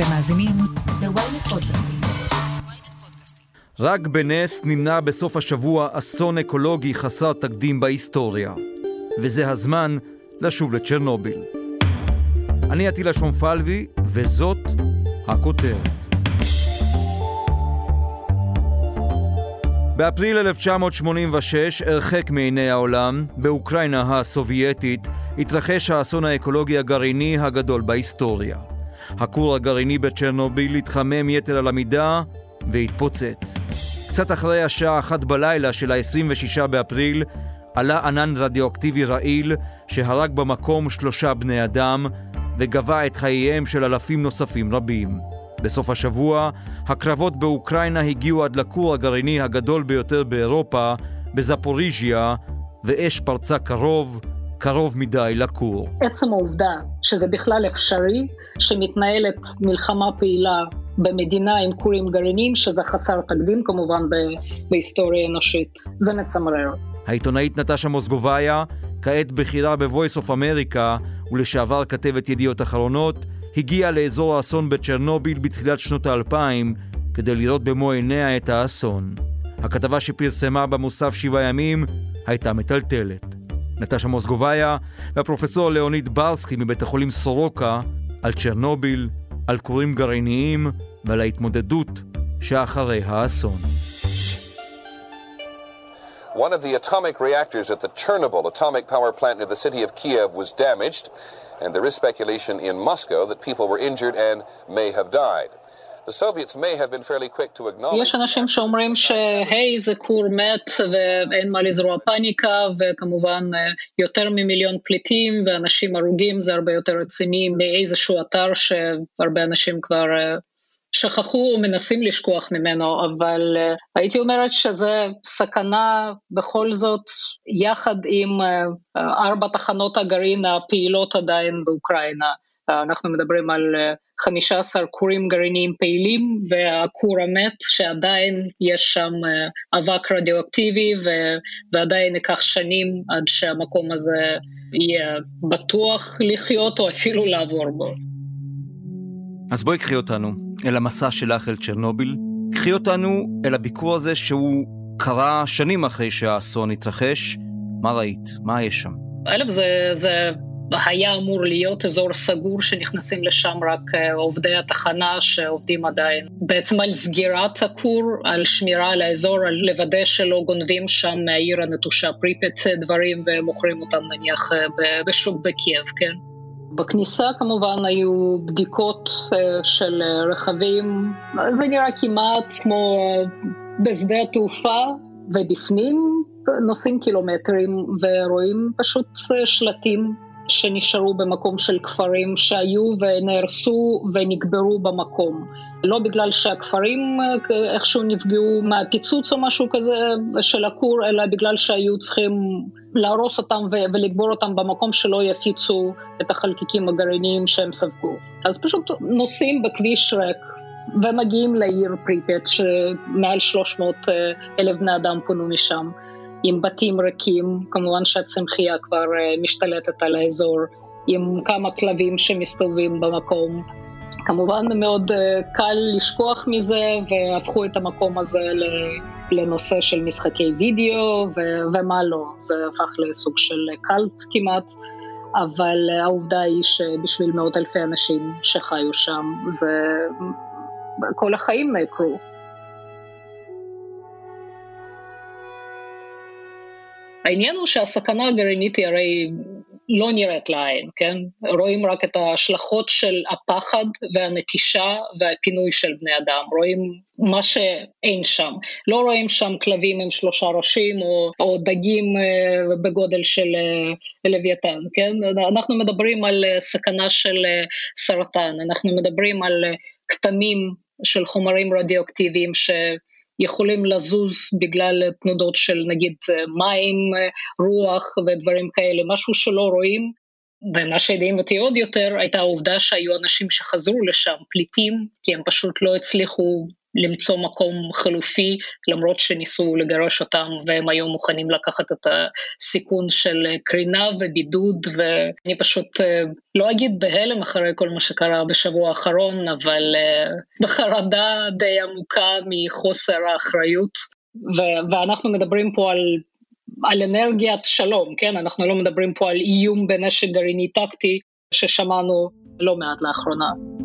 אתם מאזינים ל-ynet פודקאסטים. רק בנס נמנע בסוף השבוע אסון אקולוגי חסר תקדים בהיסטוריה. וזה הזמן לשוב לצ'רנוביל. אני עטילה שומפלבי, וזאת הכותרת. באפריל 1986, הרחק מעיני העולם, באוקראינה הסובייטית, התרחש האסון האקולוגי הגרעיני הגדול בהיסטוריה. הכור הגרעיני בצ'רנוביל התחמם יתר על המידה והתפוצץ. קצת אחרי השעה אחת בלילה של ה-26 באפריל, עלה ענן רדיואקטיבי רעיל שהרג במקום שלושה בני אדם וגבה את חייהם של אלפים נוספים רבים. בסוף השבוע, הקרבות באוקראינה הגיעו עד לכור הגרעיני הגדול ביותר באירופה, בזפוריז'יה, ואש פרצה קרוב, קרוב מדי לכור. עצם העובדה שזה בכלל אפשרי, שמתנהלת מלחמה פעילה במדינה עם כורים גרעיניים, שזה חסר תקדים כמובן בהיסטוריה האנושית, זה מצמרר. העיתונאית נטשה מוסגוביה, כעת בכירה ב-Voice of America ולשעבר כתבת ידיעות אחרונות, הגיעה לאזור האסון בצ'רנוביל בתחילת שנות האלפיים כדי לראות במו עיניה את האסון. הכתבה שפרסמה במוסף שבעה ימים הייתה מטלטלת. נטשה מוסגוביה והפרופסור ליאוניד ברסקי מבית החולים סורוקה על צ'רנוביל, על כורים גרעיניים ועל ההתמודדות שאחרי האסון. One of the atomic reactors at the Chernobyl atomic power plant near the city of Kiev was damaged, and there is speculation in Moscow that people were injured and may have died. יש אנשים שאומרים שהי זה כור מת ואין מה לזרוע פאניקה וכמובן יותר ממיליון פליטים ואנשים הרוגים זה הרבה יותר רציני מאיזשהו אתר שהרבה אנשים כבר שכחו ומנסים לשכוח ממנו, אבל uh, הייתי אומרת שזה סכנה בכל זאת, יחד עם ארבע תחנות הגרעין הפעילות עדיין באוקראינה. אנחנו מדברים על uh, 15 כורים גרעיניים פעילים והכור המת שעדיין יש שם uh, אבק רדיואקטיבי ו, ועדיין ייקח שנים עד שהמקום הזה יהיה בטוח לחיות או אפילו לעבור בו. אז בואי קחי אותנו אל המסע שלך אל צ'רנוביל. קחי אותנו אל הביקור הזה שהוא קרה שנים אחרי שהאסון התרחש. מה ראית? מה יש שם? א', זה, זה היה אמור להיות אזור סגור שנכנסים לשם רק עובדי התחנה שעובדים עדיין. בעצם על סגירת הכור, על שמירה על האזור, על לוודא שלא גונבים שם מהעיר הנטושה פריפט דברים ומוכרים אותם נניח בשוק בקייב, כן? בכניסה כמובן היו בדיקות של רכבים, זה נראה כמעט כמו בשדה התעופה, ובפנים נוסעים קילומטרים ורואים פשוט שלטים שנשארו במקום של כפרים שהיו ונהרסו ונקברו במקום. לא בגלל שהכפרים איכשהו נפגעו מהפיצוץ או משהו כזה של הכור, אלא בגלל שהיו צריכים להרוס אותם ולקבור אותם במקום שלא יפיצו את החלקיקים הגרעיניים שהם ספגו. אז פשוט נוסעים בכביש ריק ומגיעים לעיר פריפט, שמעל 300 אלף בני אדם פונו משם. עם בתים ריקים, כמובן שהצמחייה כבר משתלטת על האזור, עם כמה כלבים שמסתובבים במקום. כמובן מאוד קל לשכוח מזה והפכו את המקום הזה לנושא של משחקי וידאו ו- ומה לא, זה הפך לסוג של קאלט כמעט, אבל העובדה היא שבשביל מאות אלפי אנשים שחיו שם, זה כל החיים נעקרו. העניין הוא שהסכנה הגרעינית היא הרי לא נראית לעין, כן? רואים רק את ההשלכות של הפחד והנטישה והפינוי של בני אדם, רואים מה שאין שם. לא רואים שם כלבים עם שלושה ראשים או, או דגים בגודל של לוויתן, כן? אנחנו מדברים על סכנה של סרטן, אנחנו מדברים על כתמים של חומרים רדיואקטיביים ש... יכולים לזוז בגלל תנודות של נגיד מים, רוח ודברים כאלה, משהו שלא רואים. ומה שהדהים אותי עוד יותר הייתה העובדה שהיו אנשים שחזרו לשם, פליטים, כי הם פשוט לא הצליחו למצוא מקום חלופי, למרות שניסו לגרש אותם והם היו מוכנים לקחת את הסיכון של קרינה ובידוד, ואני פשוט אה, לא אגיד בהלם אחרי כל מה שקרה בשבוע האחרון, אבל אה, בחרדה די עמוקה מחוסר האחריות. ו- ואנחנו מדברים פה על על אנרגיית שלום, כן? אנחנו לא מדברים פה על איום בנשק גרעיני טקטי ששמענו לא מעט לאחרונה.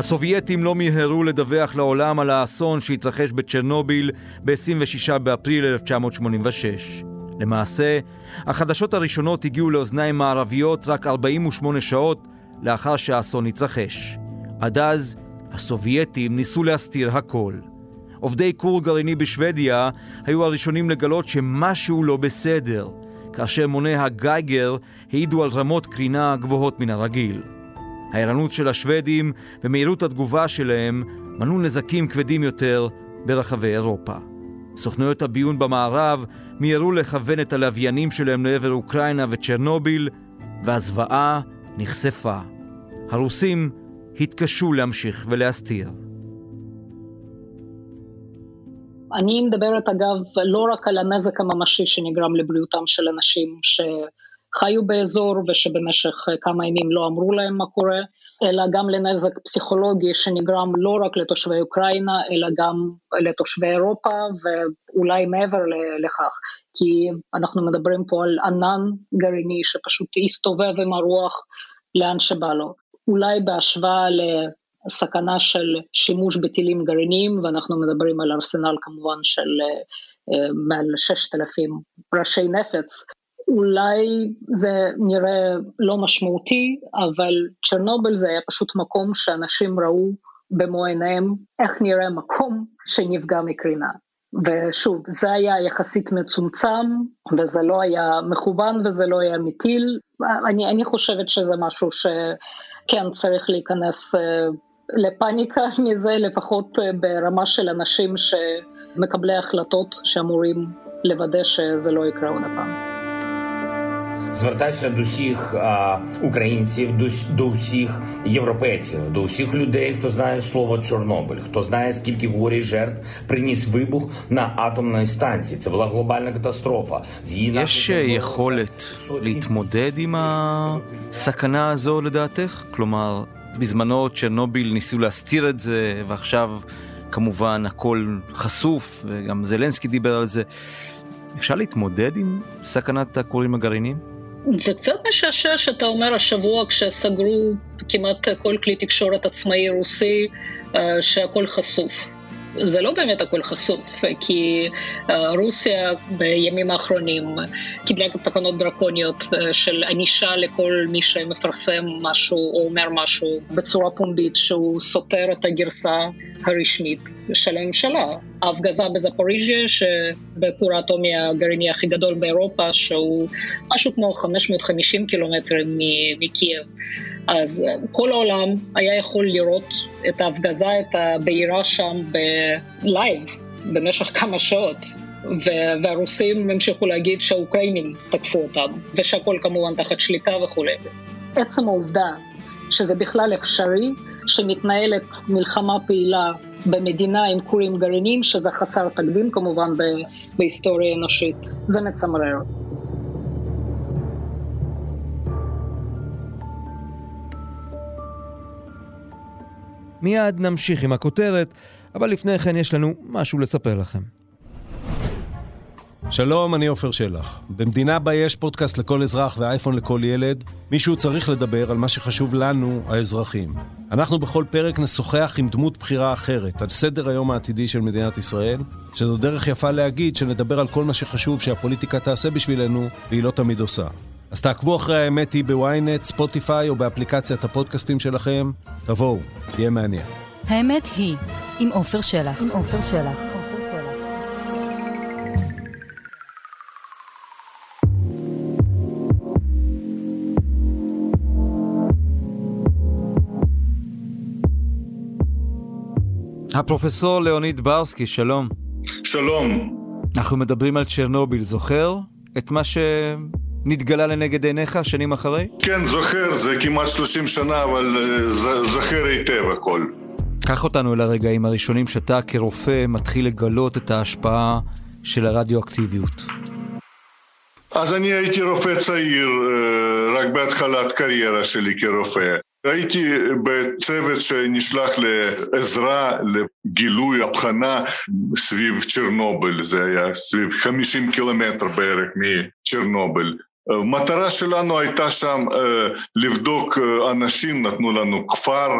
הסובייטים לא מיהרו לדווח לעולם על האסון שהתרחש בצ'רנוביל ב-26 באפריל 1986. למעשה, החדשות הראשונות הגיעו לאוזניים מערביות רק 48 שעות לאחר שהאסון התרחש. עד אז, הסובייטים ניסו להסתיר הכל. עובדי כור גרעיני בשוודיה היו הראשונים לגלות שמשהו לא בסדר, כאשר מוני הגייגר העידו על רמות קרינה גבוהות מן הרגיל. הערנות של השוודים ומהירות התגובה שלהם מנעו נזקים כבדים יותר ברחבי אירופה. סוכנויות הביון במערב מיהרו לכוון את הלוויינים שלהם לעבר אוקראינה וצ'רנוביל, והזוועה נחשפה. הרוסים התקשו להמשיך ולהסתיר. אני מדברת אגב לא רק על הנזק הממשי שנגרם לבריאותם של אנשים שחיו באזור ושבמשך כמה ימים לא אמרו להם מה קורה, אלא גם לנזק פסיכולוגי שנגרם לא רק לתושבי אוקראינה, אלא גם לתושבי אירופה ואולי מעבר לכך, כי אנחנו מדברים פה על ענן גרעיני שפשוט הסתובב עם הרוח לאן שבא לו. אולי בהשוואה סכנה של שימוש בטילים גרעיניים, ואנחנו מדברים על ארסנל כמובן של אה, אה, מעל 6,000 ראשי נפץ. אולי זה נראה לא משמעותי, אבל צ'רנובל זה היה פשוט מקום שאנשים ראו במו עיניהם איך נראה מקום שנפגע מקרינה. ושוב, זה היה יחסית מצומצם, וזה לא היה מכוון וזה לא היה מטיל. אני, אני חושבת שזה משהו שכן צריך להיכנס אה, לפאניקה מזה, לפחות אה, ברמה של אנשים שמקבלי החלטות שאמורים לוודא שזה לא יקרה עוד הפעם. Звертаюся до всіх а, українців, до, до всіх європейців, до всіх людей, хто знає слово Чорнобиль, хто знає, скільки горі і жертв приніс вибух на атомній станції. Це була глобальна катастрофа. יש יכולת להתמודד עם הסכנה הזו לדעתך? כלומר, בזמנו צ'רנוביל ניסו להסתיר את זה, ועכשיו כמובן הכל חשוף, וגם זלנסקי דיבר על זה. אפשר להתמודד עם סכנת הכורים הגרעיניים? זה קצת משעשע שאתה אומר השבוע כשסגרו כמעט כל כלי תקשורת עצמאי רוסי אה, שהכל חשוף. זה לא באמת הכל חשוף, כי אה, רוסיה בימים האחרונים קיבלה תקנות דרקוניות אה, של ענישה לכל מי שמפרסם משהו או אומר משהו בצורה פומבית שהוא סותר את הגרסה הרשמית של הממשלה. ההפגזה בזפוריז'יה, שבכור האטומי הגרעיני הכי גדול באירופה, שהוא משהו כמו 550 קילומטרים מקייב. אז כל העולם היה יכול לראות את ההפגזה, את הבעירה שם בלייב במשך כמה שעות. והרוסים המשיכו להגיד שהאוקראינים תקפו אותם, ושהכול כמובן תחת שליטה וכולי. עצם העובדה שזה בכלל אפשרי, שמתנהלת מלחמה פעילה במדינה עם כורים גרעיניים, שזה חסר תקדים כמובן בהיסטוריה האנושית, זה מצמרר. מיד נמשיך עם הכותרת, אבל לפני כן יש לנו משהו לספר לכם. שלום, אני עופר שלח. במדינה בה יש פודקאסט לכל אזרח ואייפון לכל ילד, מישהו צריך לדבר על מה שחשוב לנו, האזרחים. אנחנו בכל פרק נשוחח עם דמות בחירה אחרת, על סדר היום העתידי של מדינת ישראל, שזו דרך יפה להגיד שנדבר על כל מה שחשוב שהפוליטיקה תעשה בשבילנו, והיא לא תמיד עושה. אז תעקבו אחרי האמת היא בוויינט, ספוטיפיי או באפליקציית הפודקאסטים שלכם. תבואו, תהיה מעניין. האמת היא, עם עופר שלח. עם עופר שלח. הפרופסור ליאוניד ברסקי, שלום. שלום. אנחנו מדברים על צ'רנוביל, זוכר? את מה נתגלה לנגד עיניך שנים אחרי? כן, זוכר, זה כמעט 30 שנה, אבל uh, זוכר היטב הכל. קח אותנו אל הרגעים הראשונים שאתה כרופא מתחיל לגלות את ההשפעה של הרדיואקטיביות. אז אני הייתי רופא צעיר, אה, רק בהתחלת קריירה שלי כרופא. הייתי בצוות שנשלח לעזרה לגילוי הבחנה סביב צ'רנוביל, זה היה סביב 50 קילומטר בערך מצ'רנוביל. המטרה שלנו הייתה שם לבדוק אנשים, נתנו לנו כפר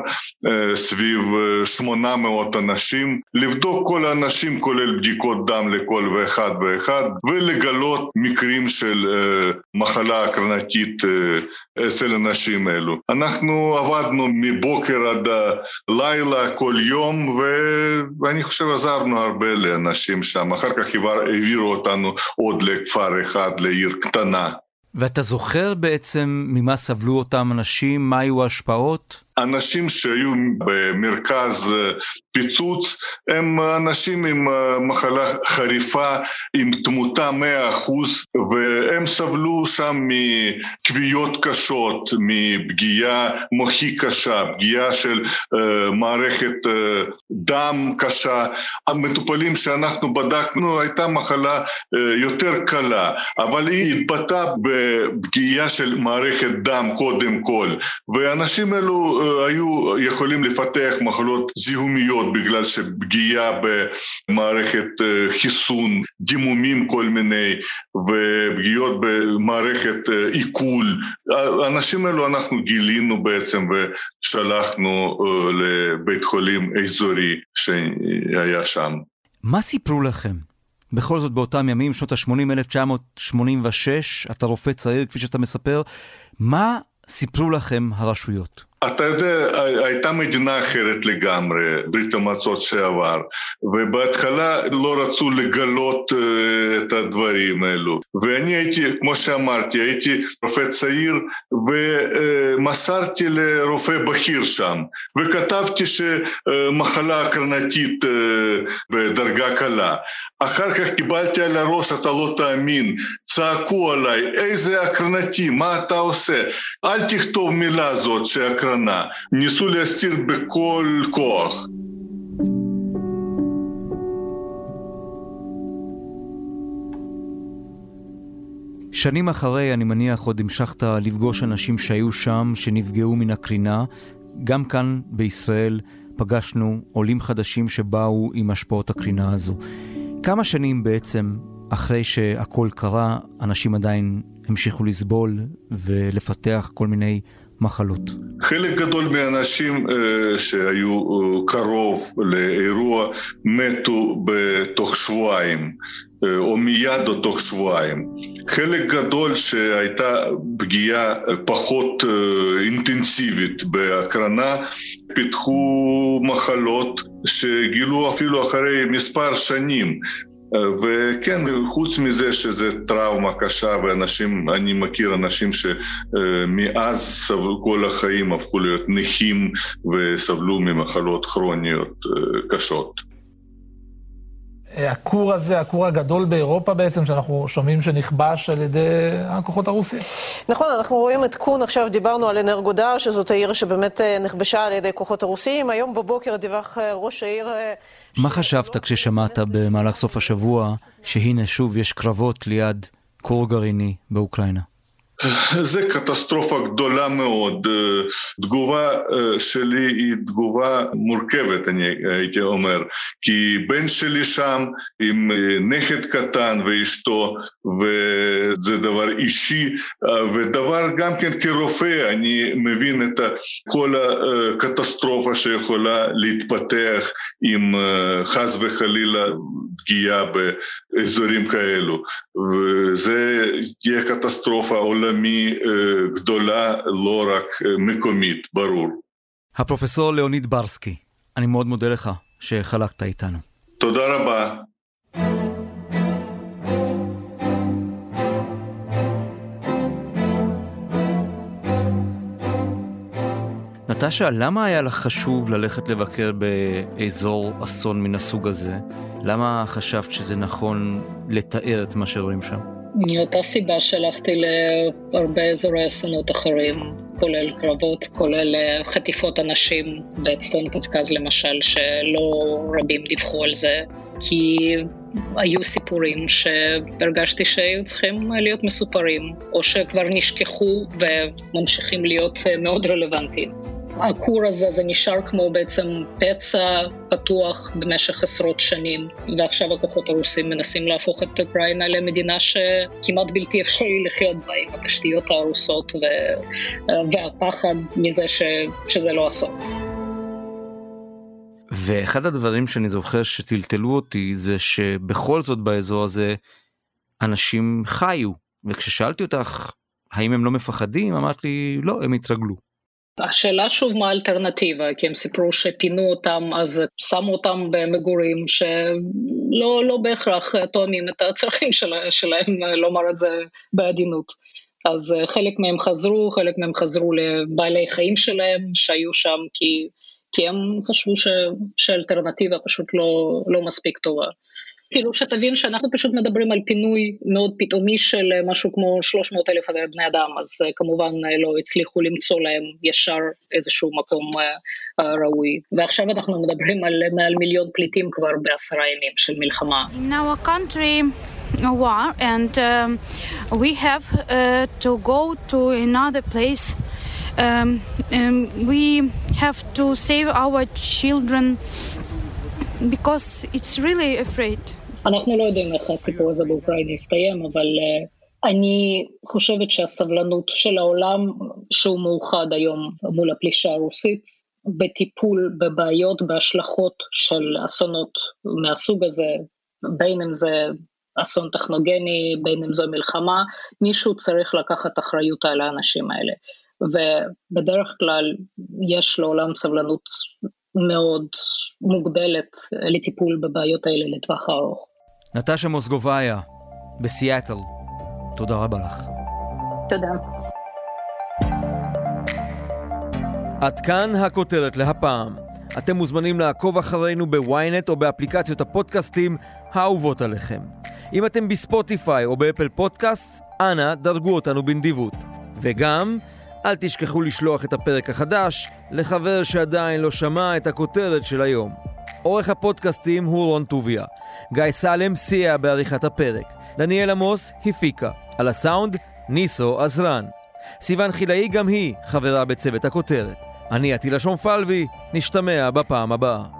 סביב 800 אנשים, לבדוק כל האנשים כולל בדיקות דם לכל ואחד ואחד ולגלות מקרים של מחלה הקרנתית אצל אנשים אלו. אנחנו עבדנו מבוקר עד לילה כל יום ואני חושב עזרנו הרבה לאנשים שם, אחר כך העבירו אותנו עוד לכפר אחד, לעיר קטנה. ואתה זוכר בעצם ממה סבלו אותם אנשים, מה היו ההשפעות? אנשים שהיו במרכז אה, פיצוץ הם אנשים עם אה, מחלה חריפה, עם תמותה 100% והם סבלו שם מכוויות קשות, מפגיעה מוחי קשה, פגיעה של uh, מערכת uh, דם קשה. המטופלים שאנחנו בדקנו הייתה מחלה uh, יותר קלה, אבל היא התבטאה בפגיעה של מערכת דם קודם כל, ואנשים אלו היו יכולים לפתח מחלות זיהומיות בגלל שפגיעה במערכת חיסון, דימומים כל מיני ופגיעות במערכת עיכול. האנשים האלו אנחנו גילינו בעצם ושלחנו לבית חולים אזורי שהיה שם. מה סיפרו לכם? בכל זאת באותם ימים, שנות ה-80, 1986, אתה רופא צעיר כפי שאתה מספר, מה סיפרו לכם הרשויות? אתה יודע, הייתה מדינה אחרת לגמרי, ברית המועצות שעבר, ובהתחלה לא רצו לגלות את הדברים האלו. ואני הייתי, כמו שאמרתי, הייתי רופא צעיר ומסרתי לרופא בכיר שם, וכתבתי שמחלה הקרנתית בדרגה קלה. אחר כך קיבלתי על הראש, אתה לא תאמין, צעקו עליי, איזה הקרנתי, מה אתה עושה? אל תכתוב מילה זאת שהקרנה. ניסו להסתיר בכל כוח. שנים אחרי, אני מניח, עוד המשכת לפגוש אנשים שהיו שם, שנפגעו מן הקרינה. גם כאן בישראל פגשנו עולים חדשים שבאו עם השפעות הקרינה הזו. כמה שנים בעצם אחרי שהכל קרה, אנשים עדיין המשיכו לסבול ולפתח כל מיני מחלות. חלק גדול מהאנשים uh, שהיו uh, קרוב לאירוע מתו בתוך שבועיים. או מיד או תוך שבועיים. חלק גדול שהייתה פגיעה פחות אינטנסיבית בהקרנה, פיתחו מחלות שגילו אפילו אחרי מספר שנים. וכן, חוץ מזה שזה טראומה קשה, ואנשים, אני מכיר אנשים שמאז סבלו כל החיים הפכו להיות נכים וסבלו ממחלות כרוניות קשות. הכור הזה, הכור הגדול באירופה בעצם, שאנחנו שומעים שנכבש על ידי הכוחות הרוסים. נכון, אנחנו רואים את קון, עכשיו דיברנו על אנרגודר, שזאת העיר שבאמת נכבשה על ידי כוחות הרוסים. היום בבוקר דיווח ראש העיר... מה חשבת כששמעת במהלך סוף השבוע שהנה שוב יש קרבות ליד כור גרעיני באוקראינה? זה קטסטרופה גדולה מאוד. תגובה שלי היא תגובה מורכבת, אני הייתי אומר, כי בן שלי שם עם נכד קטן ואשתו, וזה דבר אישי, ודבר גם כן כרופא, אני מבין את כל הקטסטרופה שיכולה להתפתח עם חס וחלילה פגיעה באזורים כאלו, וזה תהיה קטסטרופה. עולמי גדולה, לא רק מקומית, ברור. הפרופסור ליאוניד ברסקי, אני מאוד מודה לך שחלקת איתנו. תודה רבה. נטשה, למה היה לך חשוב ללכת לבקר באזור אסון מן הסוג הזה? למה חשבת שזה נכון לתאר את מה שרואים שם? מאותה סיבה שהלכתי להרבה אזורי אסונות אחרים, כולל קרבות, כולל אה, חטיפות אנשים בצפון קווקז למשל, שלא רבים דיווחו על זה, כי היו סיפורים שהרגשתי שהיו צריכים להיות מסופרים, או שכבר נשכחו וממשיכים להיות אה, מאוד רלוונטיים. הכור הזה זה נשאר כמו בעצם פצע פתוח במשך עשרות שנים, ועכשיו הכוחות הרוסים מנסים להפוך את אוקראינה למדינה שכמעט בלתי אפשרי לחיות בה עם התשתיות ההרוסות ו... והפחד מזה ש... שזה לא הסוף. ואחד הדברים שאני זוכר שטלטלו אותי זה שבכל זאת באזור הזה אנשים חיו, וכששאלתי אותך האם הם לא מפחדים, אמרת לי לא, הם התרגלו. השאלה שוב מה האלטרנטיבה, כי הם סיפרו שפינו אותם, אז שמו אותם במגורים שלא לא בהכרח תואמים את הצרכים של, שלהם, לומר את זה בעדינות. אז חלק מהם חזרו, חלק מהם חזרו לבעלי חיים שלהם שהיו שם כי, כי הם חשבו ש, שהאלטרנטיבה פשוט לא, לא מספיק טובה. כאילו שתבין שאנחנו פשוט מדברים על פינוי מאוד פתאומי של משהו כמו 300 אלף בני אדם, אז כמובן לא הצליחו למצוא להם ישר איזשהו מקום ראוי. ועכשיו אנחנו מדברים על מעל מיליון פליטים כבר בעשרה ימים של מלחמה. A war, and um, we have uh, to go to another place. Um, um, we have to save our children because it's really afraid. אנחנו לא יודעים איך הסיפור הזה באוקראינה יסתיים, אבל uh, אני חושבת שהסבלנות של העולם, שהוא מאוחד היום מול הפלישה הרוסית, בטיפול בבעיות, בהשלכות של אסונות מהסוג הזה, בין אם זה אסון טכנוגני, בין אם זו מלחמה, מישהו צריך לקחת אחריות על האנשים האלה. ובדרך כלל יש לעולם סבלנות מאוד מוגבלת לטיפול בבעיות האלה לטווח הארוך. נטשה מוסגוביה, בסיאטל, תודה רבה לך. תודה. עד כאן הכותרת להפעם. אתם מוזמנים לעקוב אחרינו בוויינט או באפליקציות הפודקאסטים האהובות עליכם. אם אתם בספוטיפיי או באפל פודקאסט, אנא דרגו אותנו בנדיבות. וגם, אל תשכחו לשלוח את הפרק החדש לחבר שעדיין לא שמע את הכותרת של היום. עורך הפודקאסטים הוא רון טוביה. גיא סלם סייע בעריכת הפרק. דניאל עמוס הפיקה. על הסאונד, ניסו עזרן. סיון חילאי גם היא חברה בצוות הכותרת. אני עטילה שומפלבי, נשתמע בפעם הבאה.